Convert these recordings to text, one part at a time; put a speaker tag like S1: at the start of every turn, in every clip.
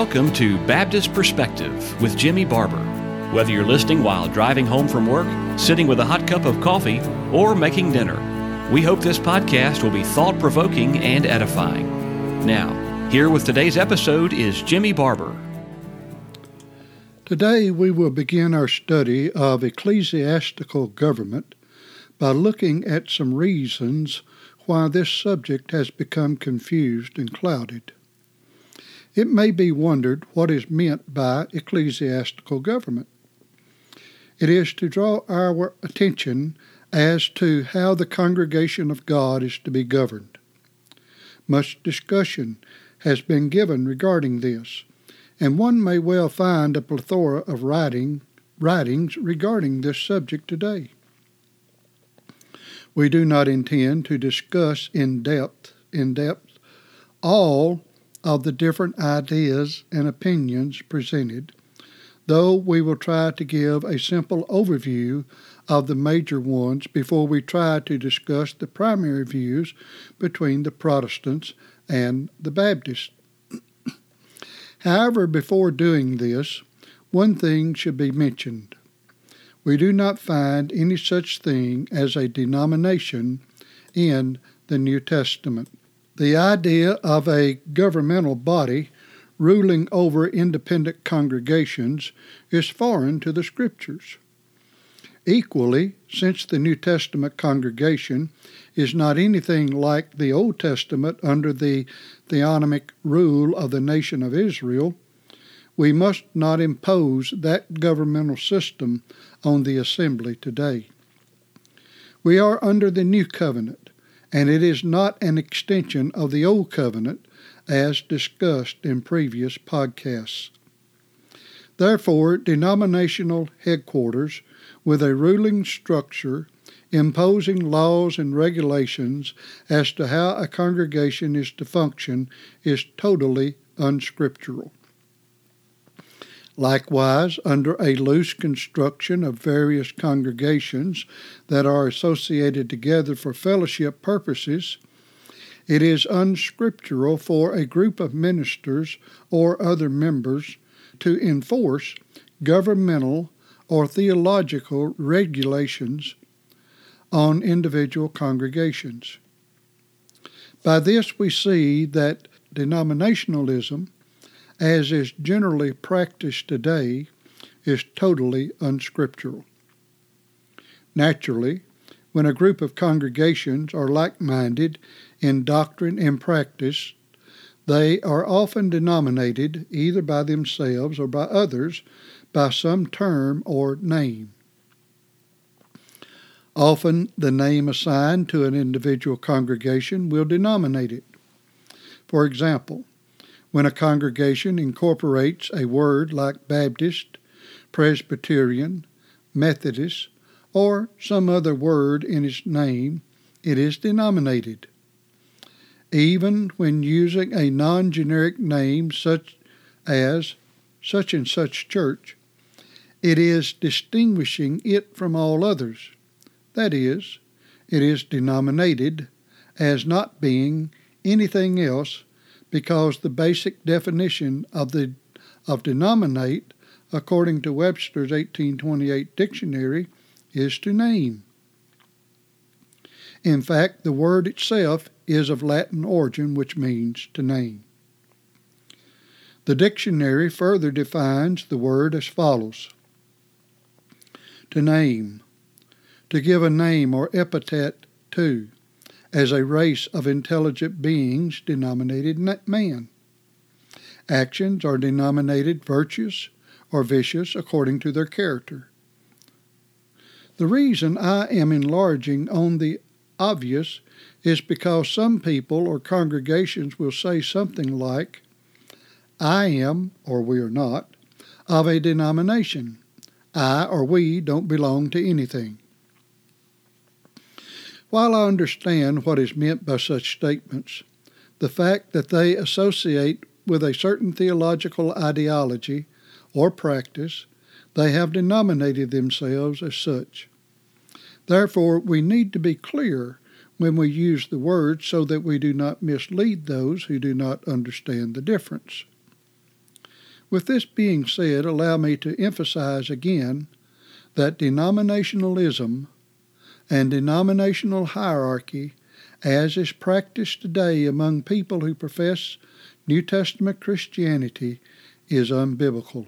S1: welcome to Baptist Perspective with Jimmy Barber. Whether you're listening while driving home from work, sitting with a hot cup of coffee, or making dinner, we hope this podcast will be thought provoking and edifying. Now, here with today's episode is Jimmy Barber.
S2: Today we will begin our study of ecclesiastical government by looking at some reasons why this subject has become confused and clouded. It may be wondered what is meant by ecclesiastical government. It is to draw our attention as to how the congregation of God is to be governed. Much discussion has been given regarding this, and one may well find a plethora of writing, writings regarding this subject today. We do not intend to discuss in depth in depth all of the different ideas and opinions presented, though we will try to give a simple overview of the major ones before we try to discuss the primary views between the Protestants and the Baptists. However, before doing this, one thing should be mentioned. We do not find any such thing as a denomination in the New Testament. The idea of a governmental body ruling over independent congregations is foreign to the Scriptures. Equally, since the New Testament congregation is not anything like the Old Testament under the theonomic rule of the nation of Israel, we must not impose that governmental system on the assembly today. We are under the New Covenant, and it is not an extension of the Old Covenant as discussed in previous podcasts. Therefore, denominational headquarters with a ruling structure imposing laws and regulations as to how a congregation is to function is totally unscriptural. Likewise, under a loose construction of various congregations that are associated together for fellowship purposes, it is unscriptural for a group of ministers or other members to enforce governmental or theological regulations on individual congregations. By this, we see that denominationalism as is generally practiced today, is totally unscriptural. Naturally, when a group of congregations are like minded in doctrine and practice, they are often denominated, either by themselves or by others, by some term or name. Often, the name assigned to an individual congregation will denominate it. For example, when a congregation incorporates a word like Baptist, Presbyterian, Methodist, or some other word in its name, it is denominated. Even when using a non generic name such as such and such church, it is distinguishing it from all others. That is, it is denominated as not being anything else because the basic definition of the of denominate according to Webster's 1828 dictionary is to name. In fact, the word itself is of Latin origin which means to name. The dictionary further defines the word as follows To name, to give a name or epithet to, as a race of intelligent beings denominated man. Actions are denominated virtuous or vicious according to their character. The reason I am enlarging on the obvious is because some people or congregations will say something like, I am, or we are not, of a denomination. I or we don't belong to anything. While I understand what is meant by such statements, the fact that they associate with a certain theological ideology or practice, they have denominated themselves as such. Therefore, we need to be clear when we use the word so that we do not mislead those who do not understand the difference. With this being said, allow me to emphasize again that denominationalism and denominational hierarchy, as is practiced today among people who profess New Testament Christianity, is unbiblical.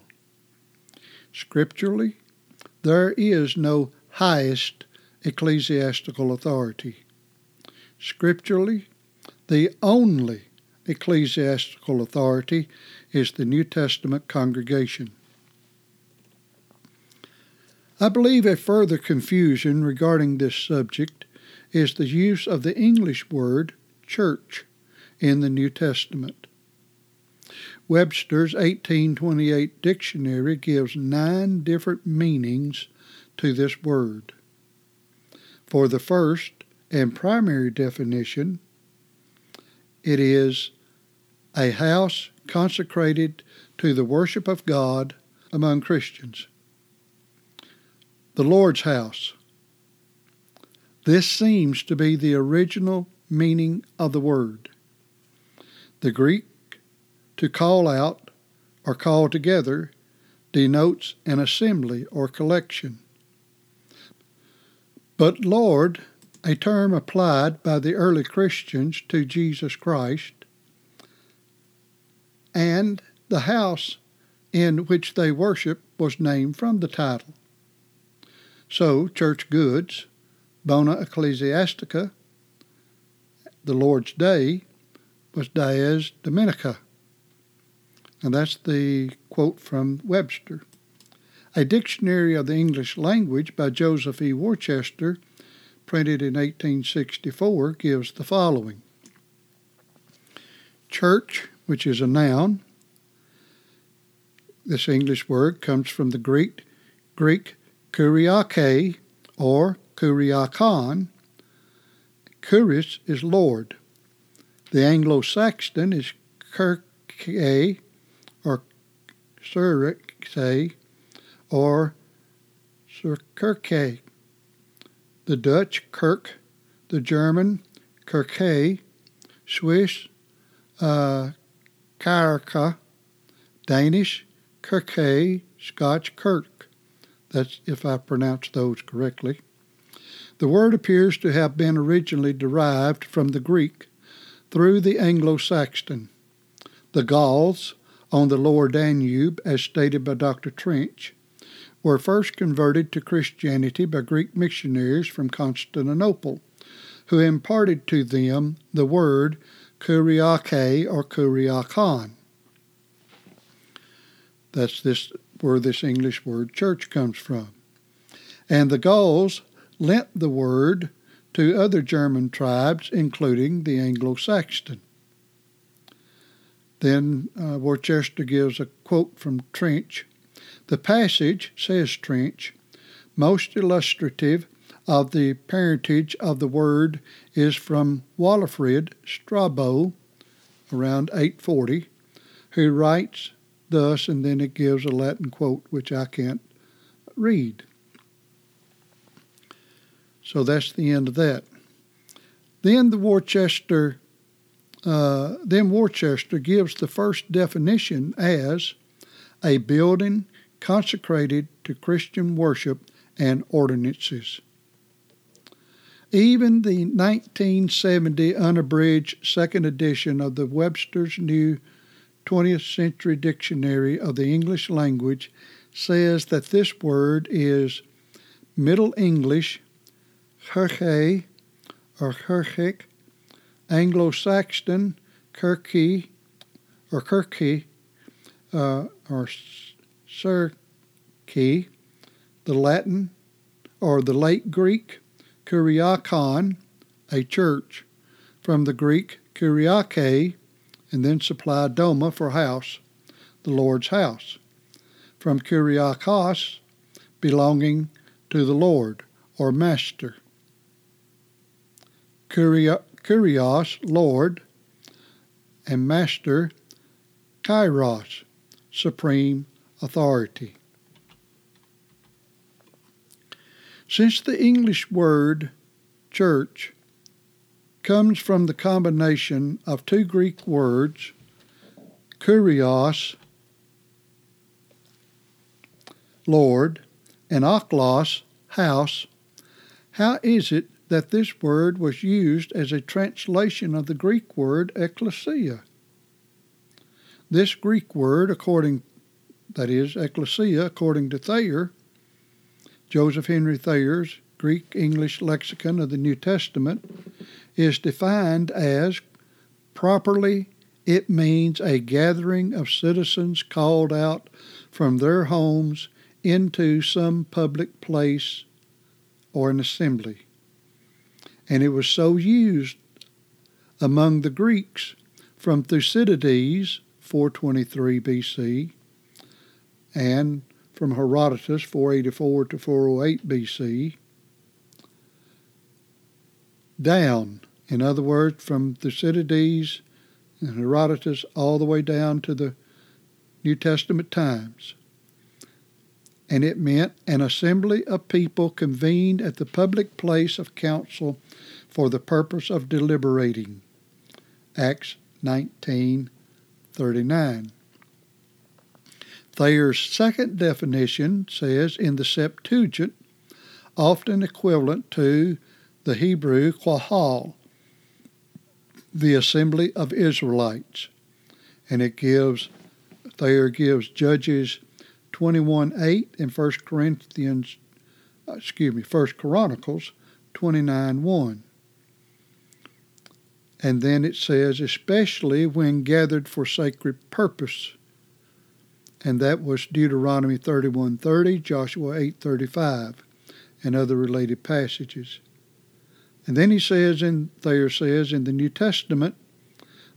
S2: Scripturally, there is no highest ecclesiastical authority. Scripturally, the only ecclesiastical authority is the New Testament congregation. I believe a further confusion regarding this subject is the use of the English word church in the New Testament. Webster's 1828 dictionary gives nine different meanings to this word. For the first and primary definition, it is a house consecrated to the worship of God among Christians. The Lord's house. This seems to be the original meaning of the word. The Greek to call out or call together denotes an assembly or collection. But Lord, a term applied by the early Christians to Jesus Christ, and the house in which they worship was named from the title. So, church goods, bona ecclesiastica, the Lord's day, was dies dominica. And that's the quote from Webster. A dictionary of the English language by Joseph E. Worcester, printed in 1864, gives the following Church, which is a noun. This English word comes from the Greek, Greek kuriake or kuriakon. Kuris is Lord. The Anglo-Saxon is kirke or surke or surkerke. The Dutch Kirk, the German Kirke, Swiss uh, Danish Kirke, Scotch Kirk. That's if I pronounce those correctly. The word appears to have been originally derived from the Greek through the Anglo Saxon. The Gauls on the lower Danube, as stated by Dr. Trench, were first converted to Christianity by Greek missionaries from Constantinople, who imparted to them the word kuriake or kuriakon. That's this where this English word church comes from. And the Gauls lent the word to other German tribes, including the Anglo Saxon. Then uh, Worcester gives a quote from Trench. The passage, says Trench, most illustrative of the parentage of the word is from Walafrid Strabo, around 840, who writes thus, and then it gives a Latin quote which I can't read. So that's the end of that. Then the Worcester, uh, then Worcester gives the first definition as a building consecrated to Christian worship and ordinances. Even the 1970 unabridged second edition of the Webster's New 20th Century Dictionary of the English Language says that this word is Middle English, herche or herchik, Anglo Saxon, kirky or kirky, uh, or circe, the Latin or the late Greek kuriakon, a church, from the Greek kuriake, and then supply doma for house, the Lord's house, from kuriakos, belonging to the Lord or master. Kurios, Lord, and master, kairos, supreme authority. Since the English word church comes from the combination of two Greek words, kurios Lord, and aklos, house, how is it that this word was used as a translation of the Greek word ecclesia? This Greek word, according that is, ecclesia, according to Thayer, Joseph Henry Thayer's Greek English lexicon of the New Testament, is defined as properly it means a gathering of citizens called out from their homes into some public place or an assembly. And it was so used among the Greeks from Thucydides, 423 BC, and from Herodotus, 484 to 408 BC, down. In other words, from Thucydides and Herodotus all the way down to the New Testament times and it meant an assembly of people convened at the public place of council for the purpose of deliberating. Acts 19:39. Thayer's second definition says in the Septuagint, often equivalent to the Hebrew qahal, the assembly of Israelites. And it gives, Thayer gives Judges 21 8 and 1 Corinthians, uh, excuse me, 1 Chronicles 29 1. And then it says, especially when gathered for sacred purpose. And that was Deuteronomy 31:30, Joshua 8:35, and other related passages. And then he says in Thayer says in the New Testament,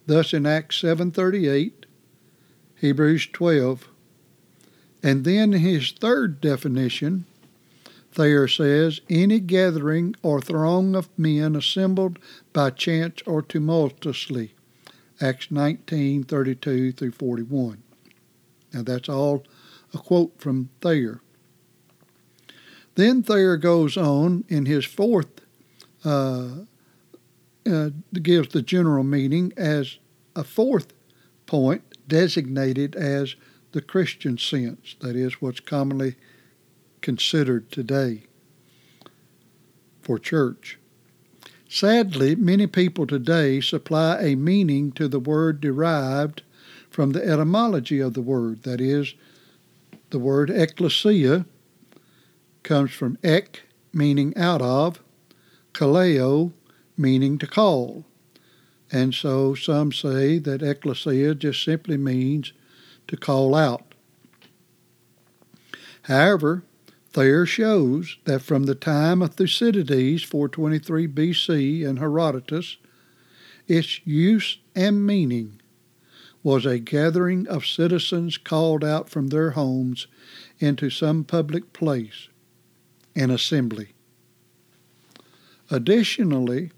S2: thus in Acts 7:38, Hebrews 12, and then his third definition, Thayer says, any gathering or throng of men assembled by chance or tumultuously. Acts nineteen thirty two through 41. Now that's all a quote from Thayer. Then Thayer goes on in his fourth, Uh, uh, gives the general meaning as a fourth point designated as the Christian sense, that is, what's commonly considered today for church. Sadly, many people today supply a meaning to the word derived from the etymology of the word, that is, the word ecclesia comes from ek, meaning out of, kaleo, meaning to call. And so some say that ecclesia just simply means to call out. However, Thayer shows that from the time of Thucydides, 423 BC, and Herodotus, its use and meaning was a gathering of citizens called out from their homes into some public place, an assembly. Additionally,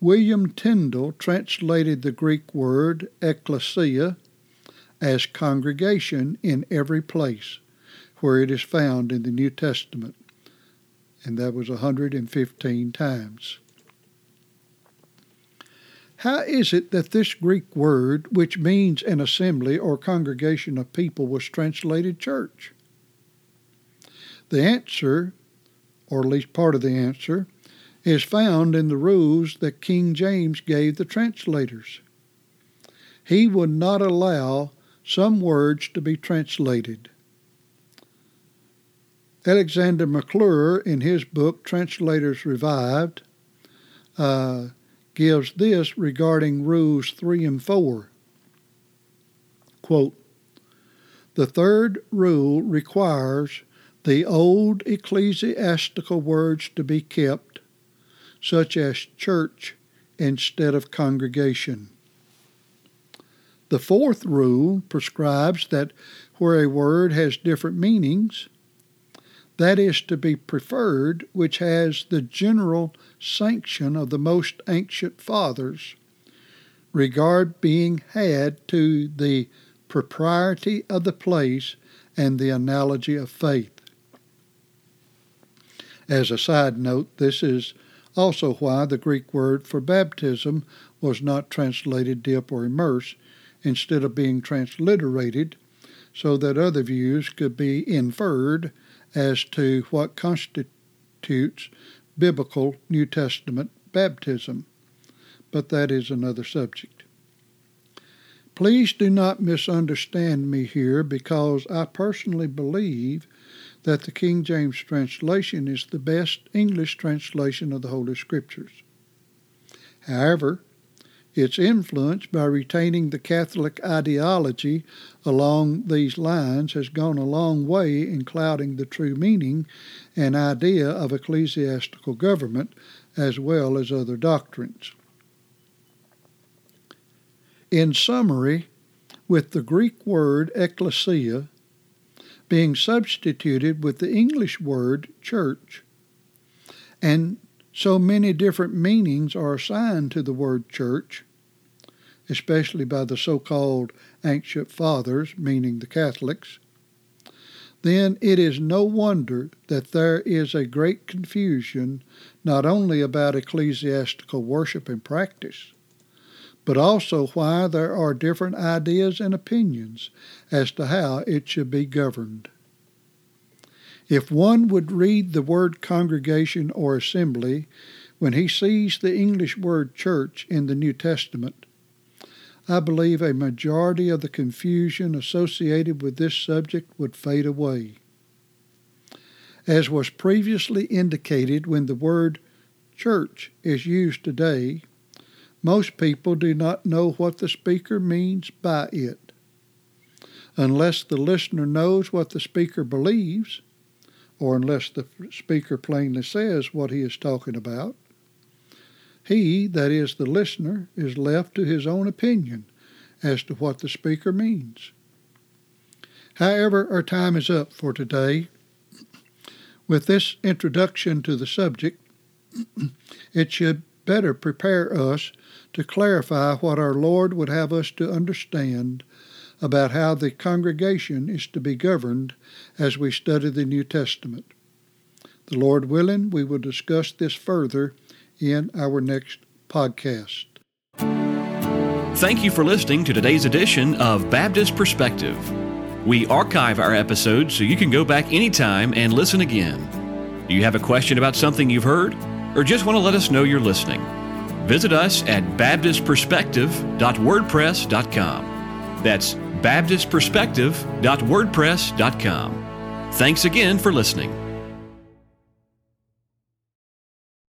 S2: William Tyndale translated the Greek word ecclesia as congregation in every place where it is found in the New Testament, and that was 115 times. How is it that this Greek word, which means an assembly or congregation of people, was translated church? The answer, or at least part of the answer, is found in the rules that King James gave the translators. He would not allow some words to be translated. Alexander McClure, in his book Translators Revived, uh, gives this regarding rules 3 and 4. Quote, the third rule requires the old ecclesiastical words to be kept, such as church instead of congregation. The fourth rule prescribes that where a word has different meanings, that is to be preferred which has the general sanction of the most ancient fathers, regard being had to the propriety of the place and the analogy of faith. As a side note, this is also why the Greek word for baptism was not translated dip or immerse, instead of being transliterated, so that other views could be inferred as to what constitutes biblical New Testament baptism. But that is another subject. Please do not misunderstand me here because I personally believe that the King James translation is the best English translation of the Holy Scriptures. However, its influence by retaining the Catholic ideology along these lines has gone a long way in clouding the true meaning and idea of ecclesiastical government as well as other doctrines. In summary, with the Greek word ecclesia being substituted with the English word church, and so many different meanings are assigned to the word church, especially by the so called ancient fathers, meaning the Catholics, then it is no wonder that there is a great confusion not only about ecclesiastical worship and practice, but also why there are different ideas and opinions as to how it should be governed. If one would read the word congregation or assembly when he sees the English word church in the New Testament, I believe a majority of the confusion associated with this subject would fade away. As was previously indicated when the word church is used today, most people do not know what the speaker means by it. Unless the listener knows what the speaker believes, or unless the speaker plainly says what he is talking about, he, that is the listener, is left to his own opinion as to what the speaker means. However, our time is up for today. With this introduction to the subject, it should better prepare us to clarify what our Lord would have us to understand about how the congregation is to be governed as we study the New Testament. The Lord willing, we will discuss this further in our next podcast.
S1: Thank you for listening to today's edition of Baptist Perspective. We archive our episodes so you can go back anytime and listen again. Do you have a question about something you've heard? Or just want to let us know you're listening? Visit us at baptistperspective.wordpress.com. That's baptistperspective.wordpress.com. Thanks again for listening.